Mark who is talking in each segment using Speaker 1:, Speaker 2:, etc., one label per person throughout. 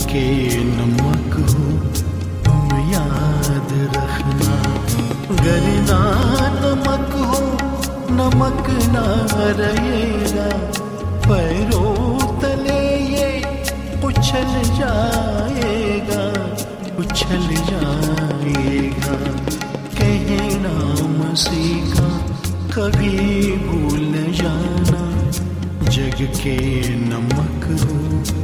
Speaker 1: के नमक हो, तुम याद रखना। गरना नमक हो, नमक ना रहेगा। पैरों तले ये उछल जाएगा उछल जाएगा। कहे नाम सीखा, कभी भूल जाना। जग के नमक हो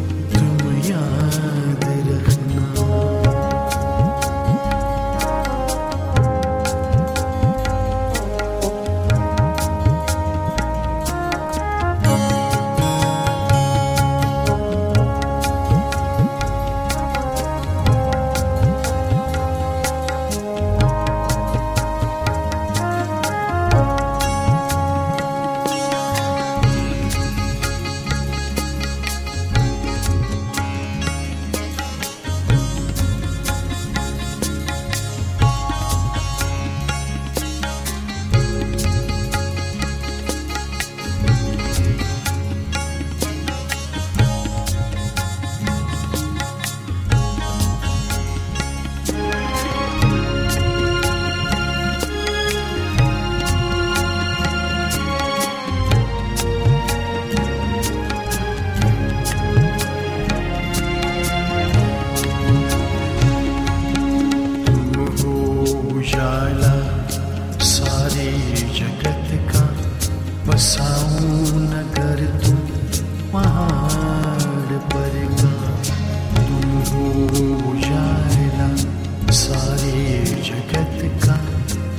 Speaker 1: जगत का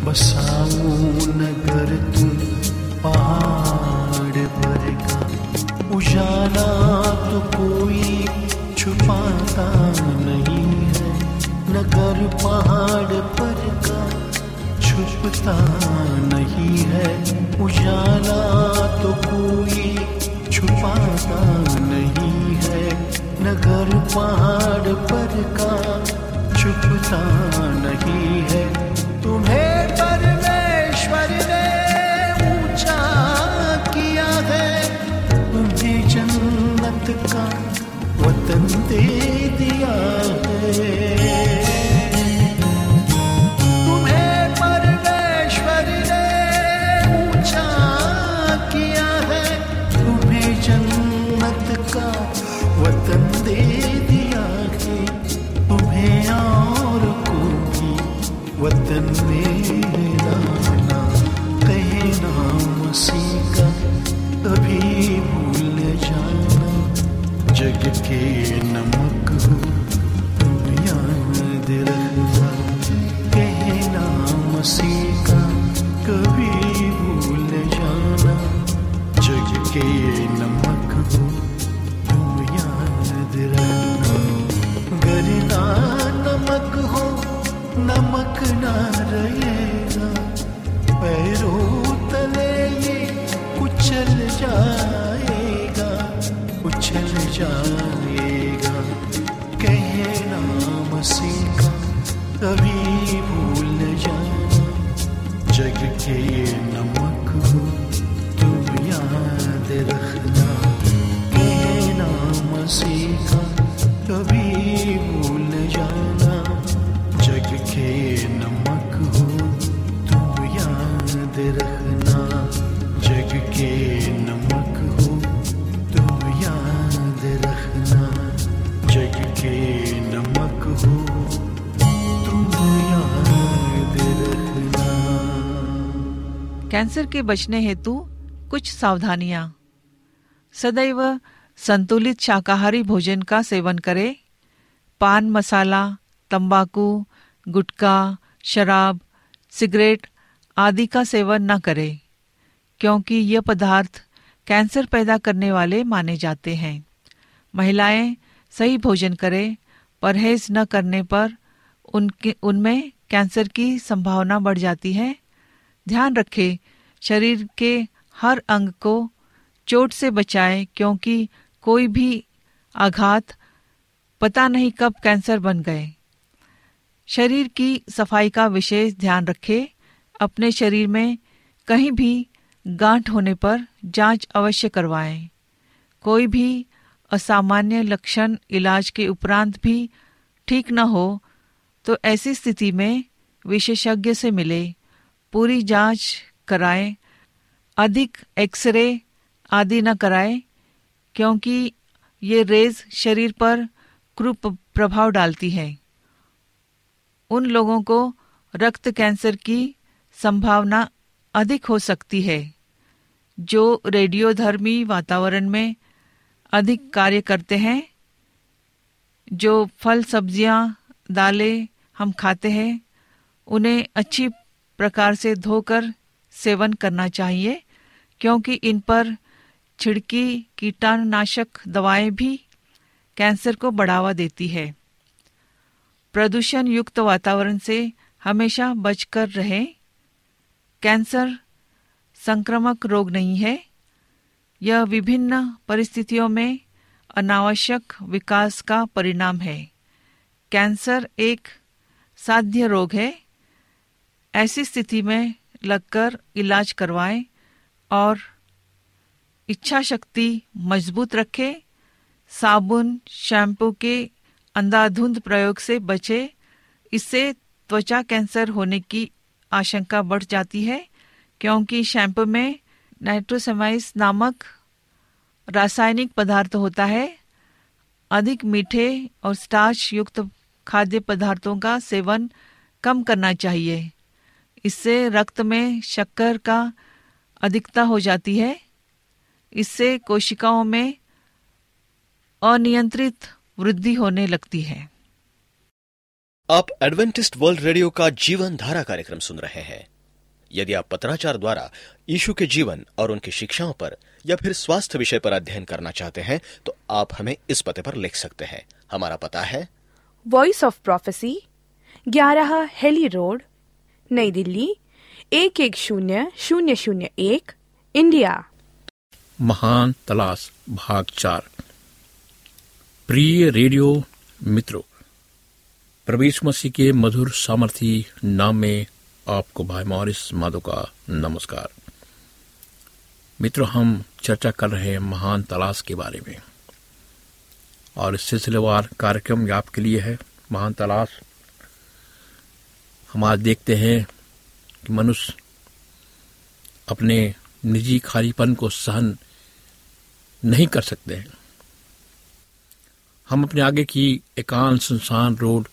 Speaker 1: बसाऊं नगर तुम पहाड़ पर का उजाला तो कोई छुपाता नहीं है। नगर पहाड़ पर का छुपता नहीं है। उजाला तो कोई छुपाता नहीं है। नगर पहाड़ पर का छुपता नहीं है। तुम्हें परमेश्वर ने ऊँचा किया है। तुम्हें जन्नत का वतन दे दिया है। वतन के
Speaker 2: कैंसर के बचने हेतु कुछ सावधानियाँ। सदैव संतुलित शाकाहारी भोजन का सेवन करें। पान मसाला, तंबाकू, गुटखा, शराब, सिगरेट आदि का सेवन न करें, क्योंकि ये पदार्थ कैंसर पैदा करने वाले माने जाते हैं। महिलाएँ सही भोजन करें, परहेज न करने पर उनके, उनमें कैंसर की संभावना बढ़ जाती है। ध्यान रखें, शरीर के हर अंग को चोट से बचाएँ, क्योंकि कोई भी आघात पता नहीं कब कैंसर बन गए। शरीर की सफ़ाई का विशेष ध्यान रखें। अपने शरीर में कहीं भी गांठ होने पर जाँच अवश्य करवाएँ। कोई भी असामान्य लक्षण इलाज के उपरांत भी ठीक न हो तो ऐसी स्थिति में विशेषज्ञ से मिले। पूरी जाँच कराएँ, अधिक एक्सरे आदि न कराएँ, क्योंकि ये रेज शरीर पर क्रूप प्रभाव डालती है। उन लोगों को रक्त कैंसर की संभावना अधिक हो सकती है, जो रेडियोधर्मी वातावरण में अधिक कार्य करते हैं, जो फल सब्ज़ियाँ, दालें हम खाते हैं, उन्हें अच्छी प्रकार से धोकर सेवन करना चाहिए, क्योंकि इन पर छिड़की कीटाणुनाशक दवाएँ भी कैंसर को बढ़ावा देती है। प्रदूषण युक्त वातावरण से हमेशा बचकर रहें। कैंसर संक्रामक रोग नहीं है। यह विभिन्न परिस्थितियों में अनावश्यक विकास का परिणाम है। कैंसर एक साध्य रोग है। ऐसी स्थिति में लगकर इलाज करवाएँ और इच्छा शक्ति मज़बूत रखें, साबुन, शैम्पू के अंधाधुंध प्रयोग से बचे, इससे त्वचा कैंसर होने की आशंका बढ़ जाती है, क्योंकि शैम्पू में नाइट्रोसेमाइस नामक रासायनिक पदार्थ होता है। अधिक मीठे और स्टार्च युक्त खाद्य पदार्थों का सेवन कम करना चाहिए। इससे रक्त में शक्कर का अधिकता हो जाती है। इससे कोशिकाओं में अनियंत्रित वृद्धि होने लगती है।
Speaker 3: आप एडवेंटिस्ट वर्ल्ड रेडियो का जीवन धारा कार्यक्रम सुन रहे हैं। यदि आप पत्राचार द्वारा यीशु के जीवन और उनकी शिक्षाओं पर या फिर स्वास्थ्य विषय पर अध्ययन करना चाहते हैं तो आप हमें इस पते पर लिख सकते हैं। हमारा पता है
Speaker 4: वॉइस ऑफ़ प्रोफेसी ग्यारह हेली रोड नई दिल्ली, एक एक शून्य शून्य शून्य एक, इंडिया।
Speaker 5: महान तलाश, भाग चार। प्रिय रेडियो मित्रों, प्रवेश मसीह के मधुर सामर्थी नाम में आपको भाई मॉरिस माधो का नमस्कार। मित्रों, हम चर्चा कर रहे हैं महान तलाश के बारे में। और इस सिलसिलेवार कार्यक्रम आपके लिए है, महान तलाश। हम आज देखते हैं कि मनुष्य अपने निजी खालीपन को सहन नहीं कर सकते हैं। हम अपने आगे की एकांत सुनसान रोड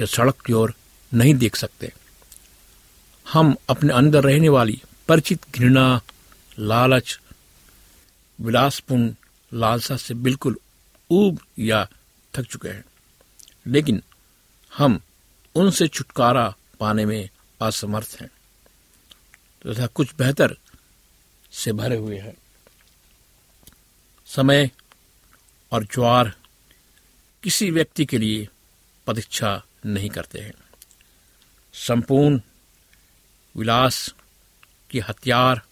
Speaker 5: या सड़क की ओर नहीं देख सकते। हम अपने अंदर रहने वाली परिचित घृणा, लालच, विलासपूर्ण लालसा से बिल्कुल ऊब या थक चुके हैं। लेकिन हम उनसे छुटकारा पाने में असमर्थ हैं। तथा तो कुछ बेहतर से भरे हुए हैं। समय और ज्वार किसी व्यक्ति के लिए प्रतीक्षा नहीं करते हैं। संपूर्ण विलास के हथियार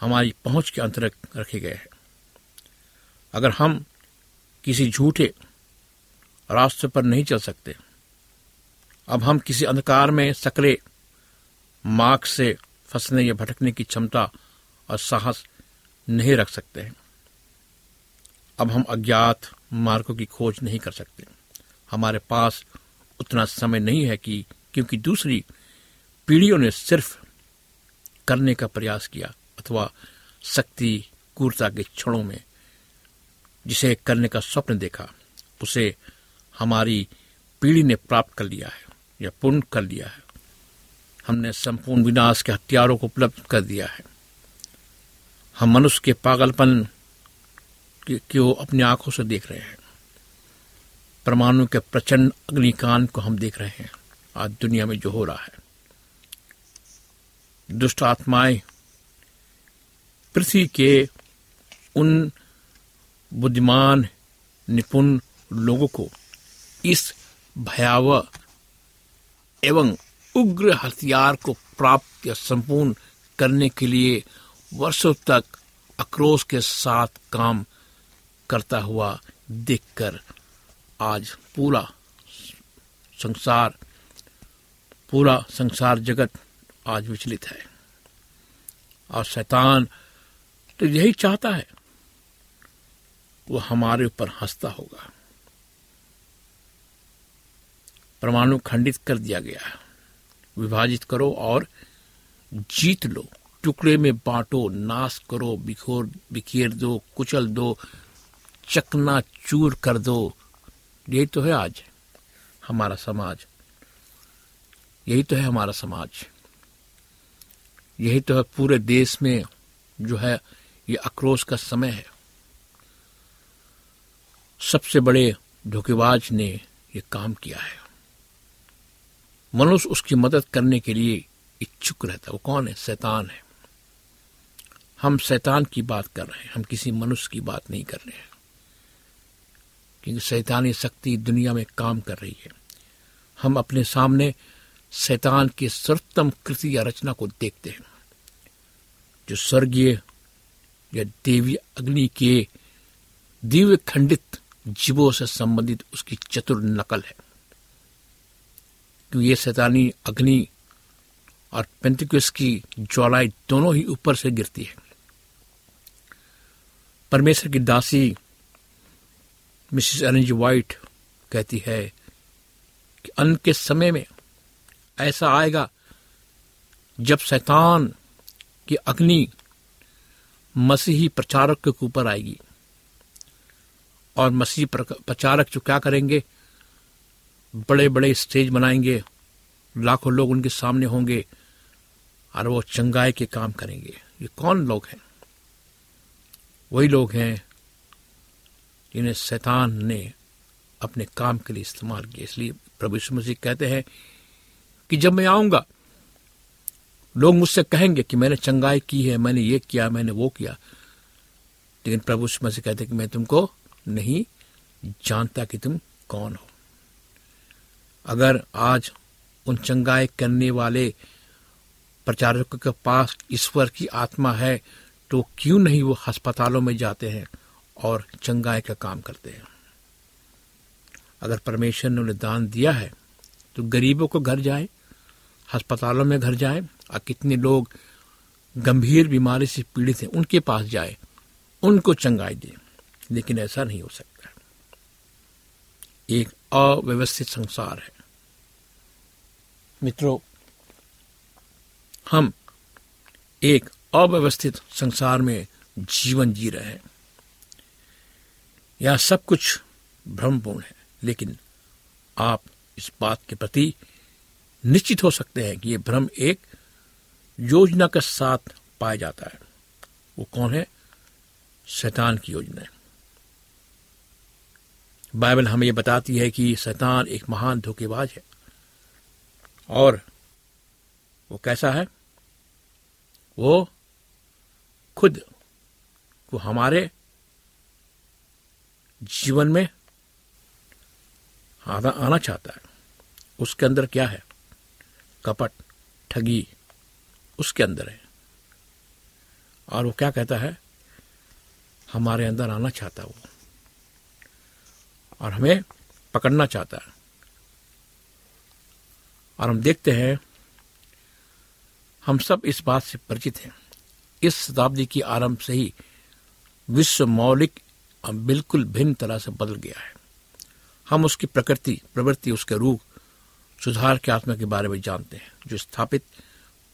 Speaker 5: हमारी पहुँच के अंतर्गत रखे गए हैं। अगर हम किसी झूठे रास्ते पर नहीं चल सकते। अब हम किसी अंधकार में सकरे मार्ग से फंसने या भटकने की क्षमता और साहस नहीं रख सकते हैं। अब हम अज्ञात मार्गों की खोज नहीं कर सकते। हमारे पास उतना समय नहीं है कि, क्योंकि दूसरी पीढ़ियों ने सिर्फ़ करने का प्रयास किया अथवा शक्ति कूरता के क्षणों में, जिसे करने का स्वप्न देखा, उसे हमारी पीढ़ी ने प्राप्त कर लिया है, या पूर्ण कर लिया है। हमने संपूर्ण विनाश के हथियारों को उपलब्ध कर दिया है। हम मनुष्य के पागलपन को अपनी आँखों से देख रहे हैं? परमाणु के प्रचंड अग्निकांड को हम देख रहे हैं। आज दुनिया में जो हो रहा है। दुष्ट आत्माएँ पृथ्वी के उन बुद्धिमान, निपुण लोगों को इस भयावह एवं उग्र हथियार को प्राप्त या संपूर्ण करने के लिए वर्षों तक आक्रोश के साथ काम करता हुआ देखकर आज पूरा संसार पूरा संसार जगत आज विचलित है। और शैतान तो यही चाहता है, वो हमारे ऊपर हंसता होगा। परमाणु खंडित कर दिया गया विभाजित करो और जीत लो। टुकड़े में बांटो, नाश करो, बिखोर, बिखेर दो, कुचल दो, चकना चूर कर दो। यही तो है आज हमारा समाज। यही तो है हमारा समाज। यही तो है पूरे देश में जो है ये आक्रोश का समय है। सबसे बड़े धोखेबाज ने ये काम किया है। मनुष्य उसकी मदद करने के लिए इच्छुक रहता है। वो कौन है? शैतान है। हम शैतान की बात कर रहे हैं। हम किसी मनुष्य की बात नहीं कर रहे हैं। क्योंकि शैतानी शक्ति दुनिया में काम कर रही है। हम अपने सामने शैतान की सर्वोत्तम कृति या रचना को देखते हैं। जो स्वर्गीय या देवी अग्नि के दिव्य खंडित जीवों से संबंधित उसकी चतुर नकल है। क्योंकि ये शैतानी अग्नि और पेंतिकुस की ज्वालाएँ दोनों ही ऊपर से गिरती है। परमेश्वर की दासी मिसिस एरेंज वाइट कहती है कि अन्न के समय में ऐसा आएगा जब शैतान की अग्नि मसीही प्रचारक के ऊपर आएगी और मसीह प्रचारक जो क्या करेंगे? बड़े बड़े स्टेज बनाएँगे, लाखों लोग उनके सामने होंगे, और वो चंगाई के काम करेंगे। ये कौन लोग हैं? वही लोग हैं जिन्हें शैतान ने अपने काम के लिए इस्तेमाल किया। इसलिए प्रभु यीशु मसीह कहते हैं कि जब मैं आऊँगा, लोग मुझसे कहेंगे कि मैंने चंगाई की है, मैंने ये किया, मैंने वो किया। लेकिन प्रभु यीशु मसीह कहते हैं कि मैं तुमको नहीं जानता कि तुम कौन हो। अगर आज उन चंगाई करने वाले प्रचारकों के पास ईश्वर की आत्मा है तो क्यों नहीं वो अस्पतालों में जाते हैं और चंगाई का काम करते हैं? अगर परमेश्वर ने उन्हें दान दिया है तो गरीबों को घर जाए, अस्पतालों में घर जाए, और कितने लोग गंभीर बीमारी से पीड़ित हैं, उनके पास जाए, उनको चंगाई दे। लेकिन ऐसा नहीं हो सकता। एक अव्यवस्थित संसार है। मित्रों, हम एक अव्यवस्थित संसार में जीवन जी रहे हैं। यह सब कुछ भ्रमपूर्ण है, लेकिन आप इस बात के प्रति निश्चित हो सकते हैं कि यह भ्रम एक योजना के साथ पाया जाता है। वो कौन है? शैतान की योजना है। बाइबल हमें यह बताती है कि शैतान एक महान धोखेबाज है। और वो कैसा है? वो खुद को हमारे जीवन में आना आना चाहता है। उसके अंदर क्या है? कपट, ठगी उसके अंदर है। और वो क्या कहता है? हमारे अंदर आना चाहता है वो। और हमें पकड़ना चाहता है। और हम देखते हैं, हम सब इस बात से परिचित हैं। इस शताब्दी की आरंभ से ही विश्व मौलिक बिल्कुल भिन्न तरह से बदल गया है। हम उसकी प्रकृति, प्रवृत्ति, उसके रूप, सुधार के आत्मा के बारे में जानते हैं, जो स्थापित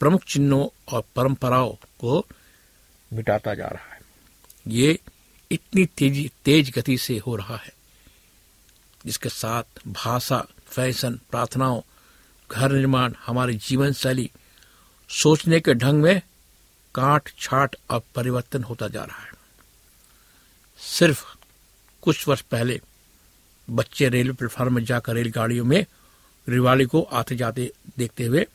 Speaker 5: प्रमुख चिन्हों और परंपराओं को मिटाता जा रहा है। ये इतनी तेज़ी, तेज गति से हो रहा है। जिसके साथ भाषा, फ़ैशन, प्रार्थनाओं, घर निर्माण, हमारी जीवन शैली सोचने के ढंग में काट छाट और परिवर्तन होता जा रहा है। सिर्फ़ कुछ वर्ष पहले बच्चे रेलवे प्लेटफॉर्म में जाकर रेलगाड़ियों में रिवाली को आते जाते देखते हुए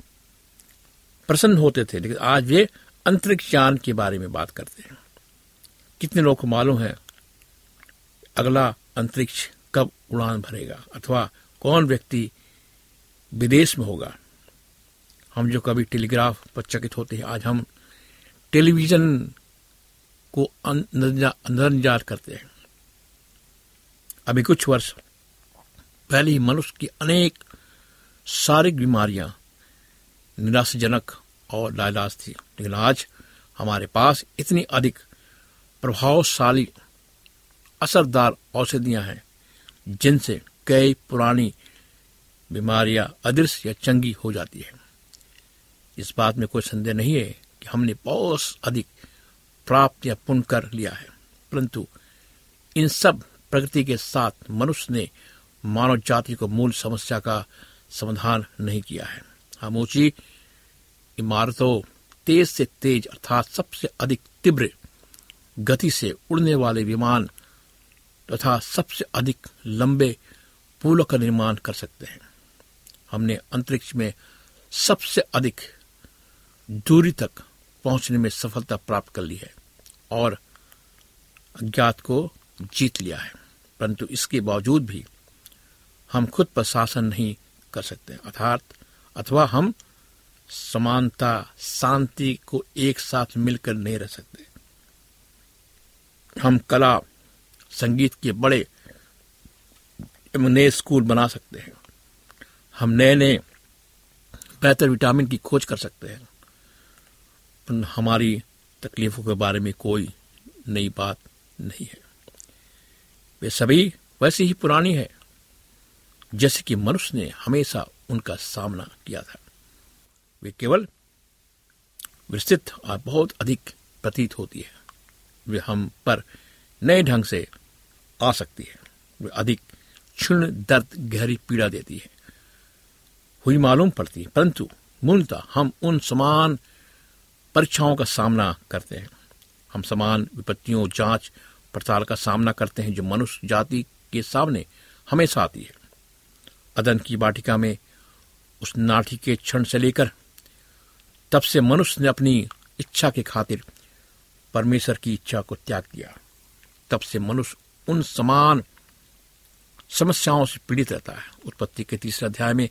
Speaker 5: प्रसन्न होते थे, लेकिन आज वे अंतरिक्ष यान के बारे में बात करते हैं। कितने लोग को मालूम है, अगला अंतरिक्ष कब उड़ान भरेगा? अथवा कौन व्यक्ति विदेश में होगा? हम जो कभी टेलीग्राफ पर चकित होते हैं, आज हम टेलीविज़न को नजरअंदाज करते हैं। अभी कुछ वर्ष पहले ही मनुष्य की अनेक शारीरिक बीमारियाँ निराशाजनक और लाइलाज थी, लेकिन आज हमारे पास इतनी अधिक प्रभावशाली, असरदार औषधियाँ हैं जिनसे कई पुरानी बीमारियाँ अदृश्य या चंगी हो जाती है। इस बात में कोई संदेह नहीं है कि हमने बहुत अधिक प्राप्त या पुण्य कर लिया है। परंतु इन सब प्रगति के साथ मनुष्य ने मानव जाति को मूल समस्या का समाधान नहीं किया है। हम ऊँची इमारतों तेज से तेज अर्थात सबसे अधिक तीव्र गति से उड़ने वाले विमान तथा सबसे अधिक लंबे पुलों का निर्माण कर सकते हैं। हमने अंतरिक्ष में सबसे अधिक दूरी तक पहुँचने में सफलता प्राप्त कर ली है और अज्ञात को जीत लिया है। परंतु इसके बावजूद भी हम खुद पर शासन नहीं कर सकते। अर्थात, अथवा हम समानता, शांति को एक साथ मिलकर नहीं रह सकते। हम कला संगीत के बड़े नए स्कूल बना सकते हैं। हम नए नए बेहतर विटामिन की खोज कर सकते हैं। पर हमारी तकलीफों के बारे में कोई नई बात नहीं है। वे सभी वैसी ही पुरानी है, जैसे कि मनुष्य ने हमेशा उनका सामना किया था। वे केवल विस्तृत और बहुत अधिक प्रतीत होती है। वे हम पर नए ढंग से आ सकती है। अधिक क्षीण दर्द गहरी पीड़ा देती है। हुई मालूम पड़ती है, परंतु मूलतः हम उन समान परीक्षाओं का सामना करते हैं। हम समान विपत्तियों, जाँच पड़ताल का सामना करते हैं जो मनुष्य जाति के सामने हमेशा आती है। अदन की बाटिका में उस नाठी के क्षण से लेकर तब से मनुष्य ने अपनी इच्छा के खातिर परमेश्वर की इच्छा को त्याग दिया। तब से मनुष्य उन समान समस्याओं से पीड़ित रहता है। उत्पत्ति के तीसरे अध्याय में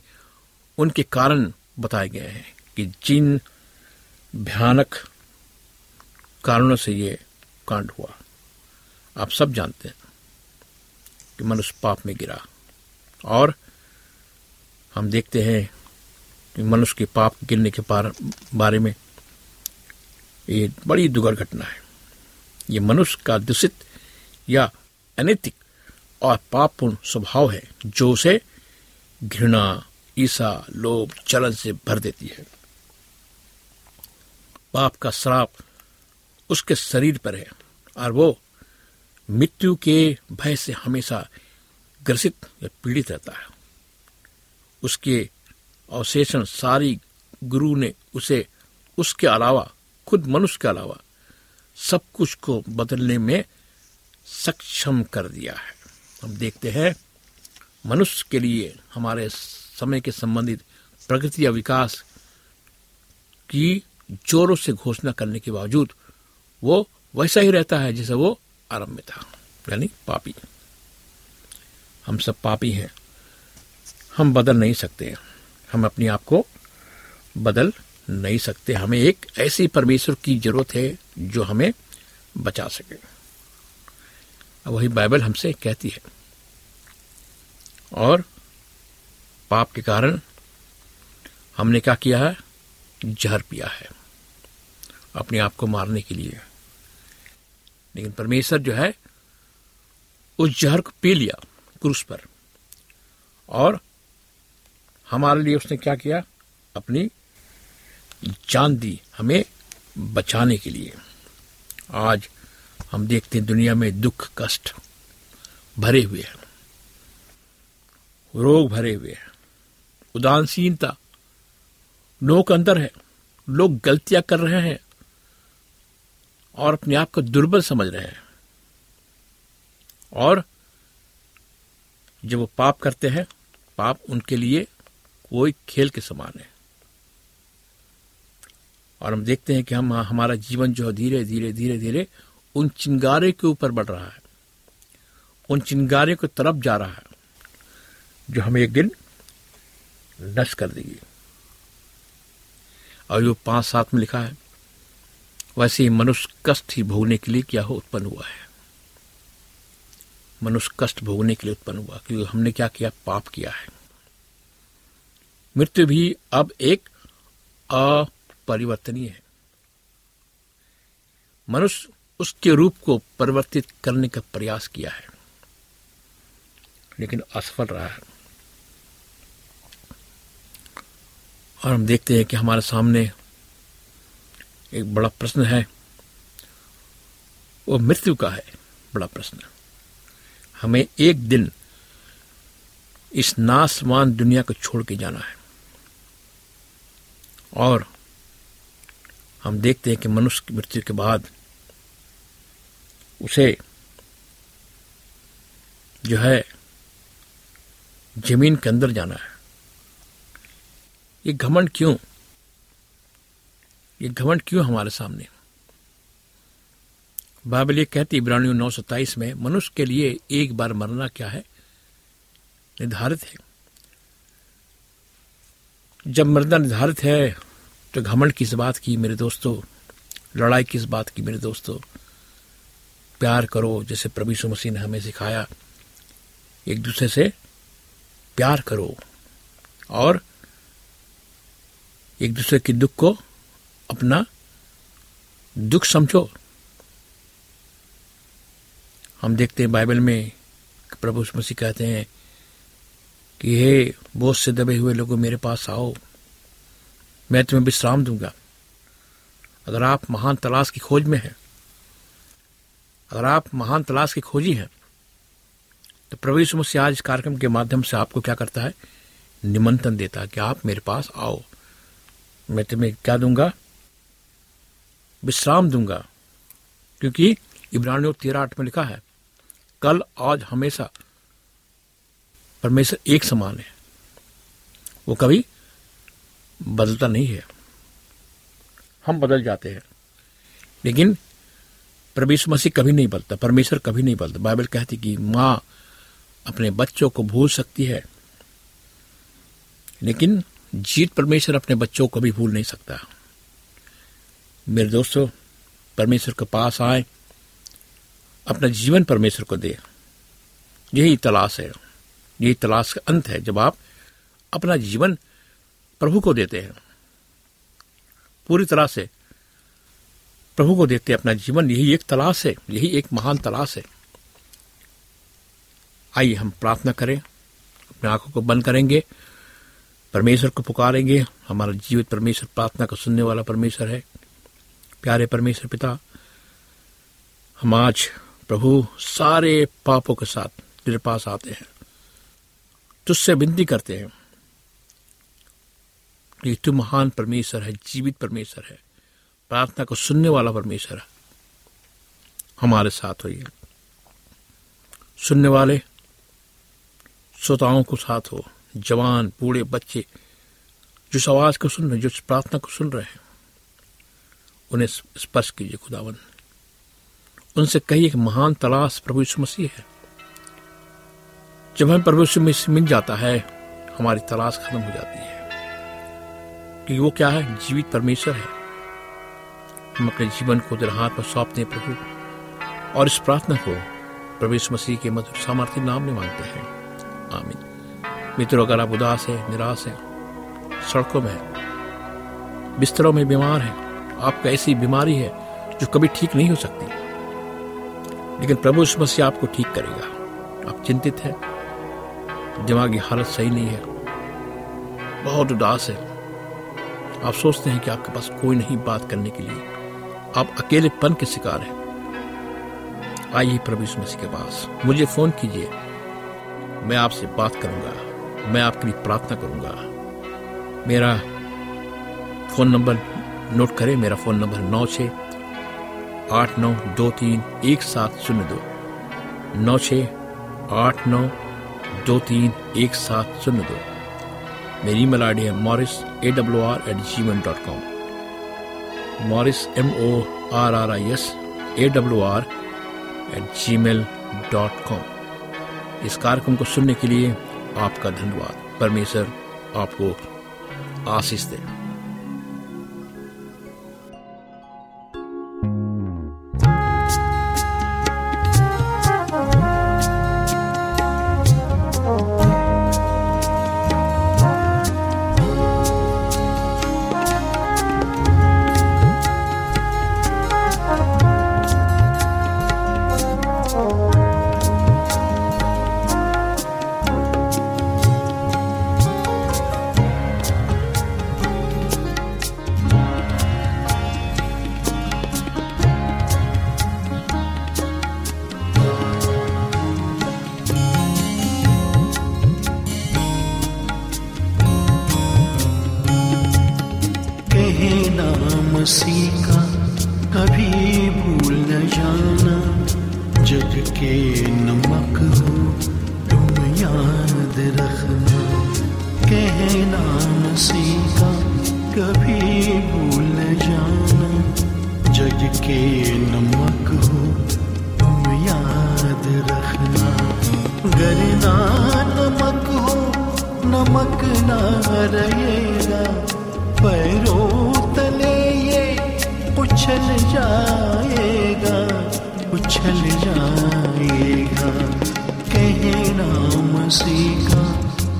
Speaker 5: उनके कारण बताए गए हैं कि जिन भयानक कारणों से ये कांड हुआ, आप सब जानते हैं कि मनुष्य पाप में गिरा। और हम देखते हैं कि मनुष्य के पाप गिरने के बारे में ये बड़ी दुगर घटना है। ये मनुष्य का दूषित या अनैतिक और पापपूर्ण स्वभाव है, जो उसे घृणा ईसा लोभ, चलन से भर देती है। पाप का श्राप उसके शरीर पर है और वो मृत्यु के भय से हमेशा ग्रसित या पीड़ित रहता है। उसके अवशेषण सारी गुरु ने उसे उसके अलावा, खुद मनुष्य के अलावा, सब कुछ को बदलने में सक्षम कर दिया है। हम देखते हैं, मनुष्य के लिए हमारे समय के संबंधित प्रगति या विकास की जोरों से घोषणा करने के बावजूद, वो वैसा ही रहता है जैसे वो आरंभ में था, यानी पापी। हम सब पापी हैं। हम बदल नहीं सकते। हम अपने आप को बदल नहीं सकते। हमें एक ऐसी परमेश्वर की ज़रूरत है जो हमें बचा सके। वही बाइबल हमसे कहती है। और पाप के कारण हमने क्या किया है? जहर पिया है। अपने आप को मारने के लिए। लेकिन परमेश्वर जो है, उस जहर को पी लिया क्रूस पर। और हमारे लिए उसने क्या किया? अपनी जान दी हमें बचाने के लिए। आज हम देखते हैं दुनिया में दुख, कष्ट भरे हुए हैं। रोग भरे हुए हैं। उदासीनता लोग अंदर है। लोग गलतियाँ कर रहे हैं और अपने आप को दुर्बल समझ रहे हैं। और जब वो पाप करते हैं, पाप उनके लिए कोई खेल के समान है। और हम देखते हैं कि हम, हमारा जीवन जो है धीरे धीरे धीरे धीरे उन चिंगारे के ऊपर बढ़ रहा है, उन चिंगारे को तरफ़ जा रहा है, जो हमें एक दिन नष्ट कर देगी। और जो पाँच सात में लिखा है, वैसे ही मनुष्य कष्ट ही भोगने के लिए क्या हो उत्पन्न हुआ है। मनुष्य कष्ट भोगने के लिए उत्पन्न हुआ, क्योंकि हमने क्या किया? पाप किया है। मृत्यु भी अब एक अपरिवर्तनीय है। मनुष्य उसके रूप को परिवर्तित करने का प्रयास किया है। लेकिन असफल रहा है। और हम देखते हैं कि हमारे सामने एक बड़ा प्रश्न है। वो मृत्यु का है, बड़ा प्रश्न। हमें एक दिन इस नासमान दुनिया को छोड़ के जाना है। और हम देखते हैं कि मनुष्य की मृत्यु के बाद उसे जो है ज़मीन के अंदर जाना है। ये घमंड क्यों? ये घमंड क्यों हमारे सामने? बाइबल ये कहती इब्रानियों नौ सत्ताईस में, मनुष्य के लिए एक बार मरना क्या है? निर्धारित है। जब मरना निर्धारित है तो घमंड किस बात की मेरे दोस्तों? लड़ाई किस बात की मेरे दोस्तों? प्यार करो, जैसे प्रभु मसीह ने हमें सिखाया। एक दूसरे से प्यार करो और एक दूसरे के दुख को अपना दुख समझो। हम देखते हैं बाइबल में प्रभु मसीह कहते हैं कि, हे, बोझ से दबे हुए लोगों, मेरे पास आओ। मैं तुम्हें विश्राम दूँगा। अगर आप महान तलाश की खोज में हैं अगर आप महान तलाश की खोजी हैं तो प्रभु यीशु मसीह आज इस कार्यक्रम के माध्यम से आपको क्या करता है? निमंत्रण देता है कि आप मेरे पास आओ। मैं तुम्हें क्या दूँगा? विश्राम दूँगा। क्योंकि इब्रानियों तेरह आठ में लिखा है, कल, आज, हमेशा परमेश्वर एक समान है। वो कभी बदलता नहीं है। हम बदल जाते हैं। लेकिन परमेश्वर मसीह कभी नहीं बदलता परमेश्वर कभी नहीं बदलता बाइबल कहती कि माँ अपने बच्चों को भूल सकती है, लेकिन जीत परमेश्वर अपने बच्चों को भी भूल नहीं सकता। मेरे दोस्तों, परमेश्वर के पास आए, अपना जीवन परमेश्वर को दे। यही तलाश है, यही तलाश का अंत है, जब आप अपना जीवन प्रभु को देते हैं। पूरी तरह से प्रभु को देते अपना जीवन यही एक तलाश है, यही एक महान तलाश है। आइए हम प्रार्थना करें, अपने आँखों को बंद करेंगे, परमेश्वर को पुकारेंगे, हमारा जीवित परमेश्वर प्रार्थना को सुनने वाला परमेश्वर है। प्यारे परमेश्वर पिता, हम आज प्रभु सारे पापों के साथ तेरे पास आते हैं, तुझसे विनती करते हैं कि तू महान परमेश्वर है, जीवित परमेश्वर है। प्रार्थना को सुनने वाला परमेश्वर है। हमारे साथ होइए सुनने वाले श्रोताओं को साथ हो, जवान, बूढ़े बच्चे, जो आवाज़ को सुन रहे जो प्रार्थना को सुन रहे हैं, उन्हें स्पर्श कीजिए खुदावन। उनसे कही एक महान तलाश प्रभु यीशु मसीह है। जब हमें प्रभु यीशु मसीह मिल जाता है, हमारी तलाश खत्म हो जाती है। क्योंकि वो क्या है? जीवित परमेश्वर है। हम अपने जीवन को तेरे हाथ पर सौंपते प्रभु। और इस प्रार्थना को प्रवेश मसीह के मधुर सामर्थ्य नाम में मांगते हैं। आमीन। मित्रों, अगर आप उदास हैं, निराश है, सड़कों में बिस्तरों में बीमार है, आपको ऐसी बीमारी है जो कभी ठीक नहीं हो सकती। लेकिन प्रभु यीशु मसीह आपको ठीक करेगा। आप चिंतित हैं, दिमागी हालत सही नहीं है, बहुत उदास है। आप सोचते हैं कि आपके पास कोई नहीं बात करने के लिए। आप अकेलेपन के शिकार हैं। आइए प्रभु यीशु मसीह के पास। मुझे फ़ोन कीजिए। मैं आपसे बात करूँगा। मैं आपके लिए प्रार्थना करूँगा। मेरा फ़ोन नंबर नोट करें। मेरा फ़ोन नंबर नौ छ आठ नौ दो तीन एक सात शून्य दो। नौ छ आठ नौ दो तीन एक सात शून्य दो। मेरी ईमेल आई डी है Morris A W R at Gmail dot com. Morris M O R R I S A W R at Gmail dot com इस कार्यक्रम को सुनने के लिए आपका धन्यवाद। परमेश्वर आपको आशीष दे।
Speaker 1: नाम सीखा कभी भूल न जाना। जग के नमक हो, तुम याद रखना। कहना नाम सीखा कभी भूल न जाना। जग के नमक हो, तुम याद रखना। गरना नमक हो, नमक ना रहेगा पैरों उछल जाएगा उछल जाएगा। कहे नाम सीखा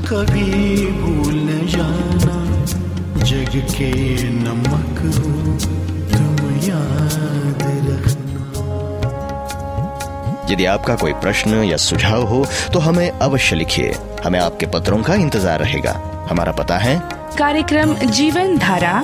Speaker 1: कभी भूल जाना। जग के नमक हो तुम याद रखना।
Speaker 3: यदि आपका कोई प्रश्न या सुझाव हो तो हमें अवश्य लिखिए। हमें आपके पत्रों का इंतज़ार रहेगा। हमारा पता है
Speaker 4: कार्यक्रम Jeevan Dhara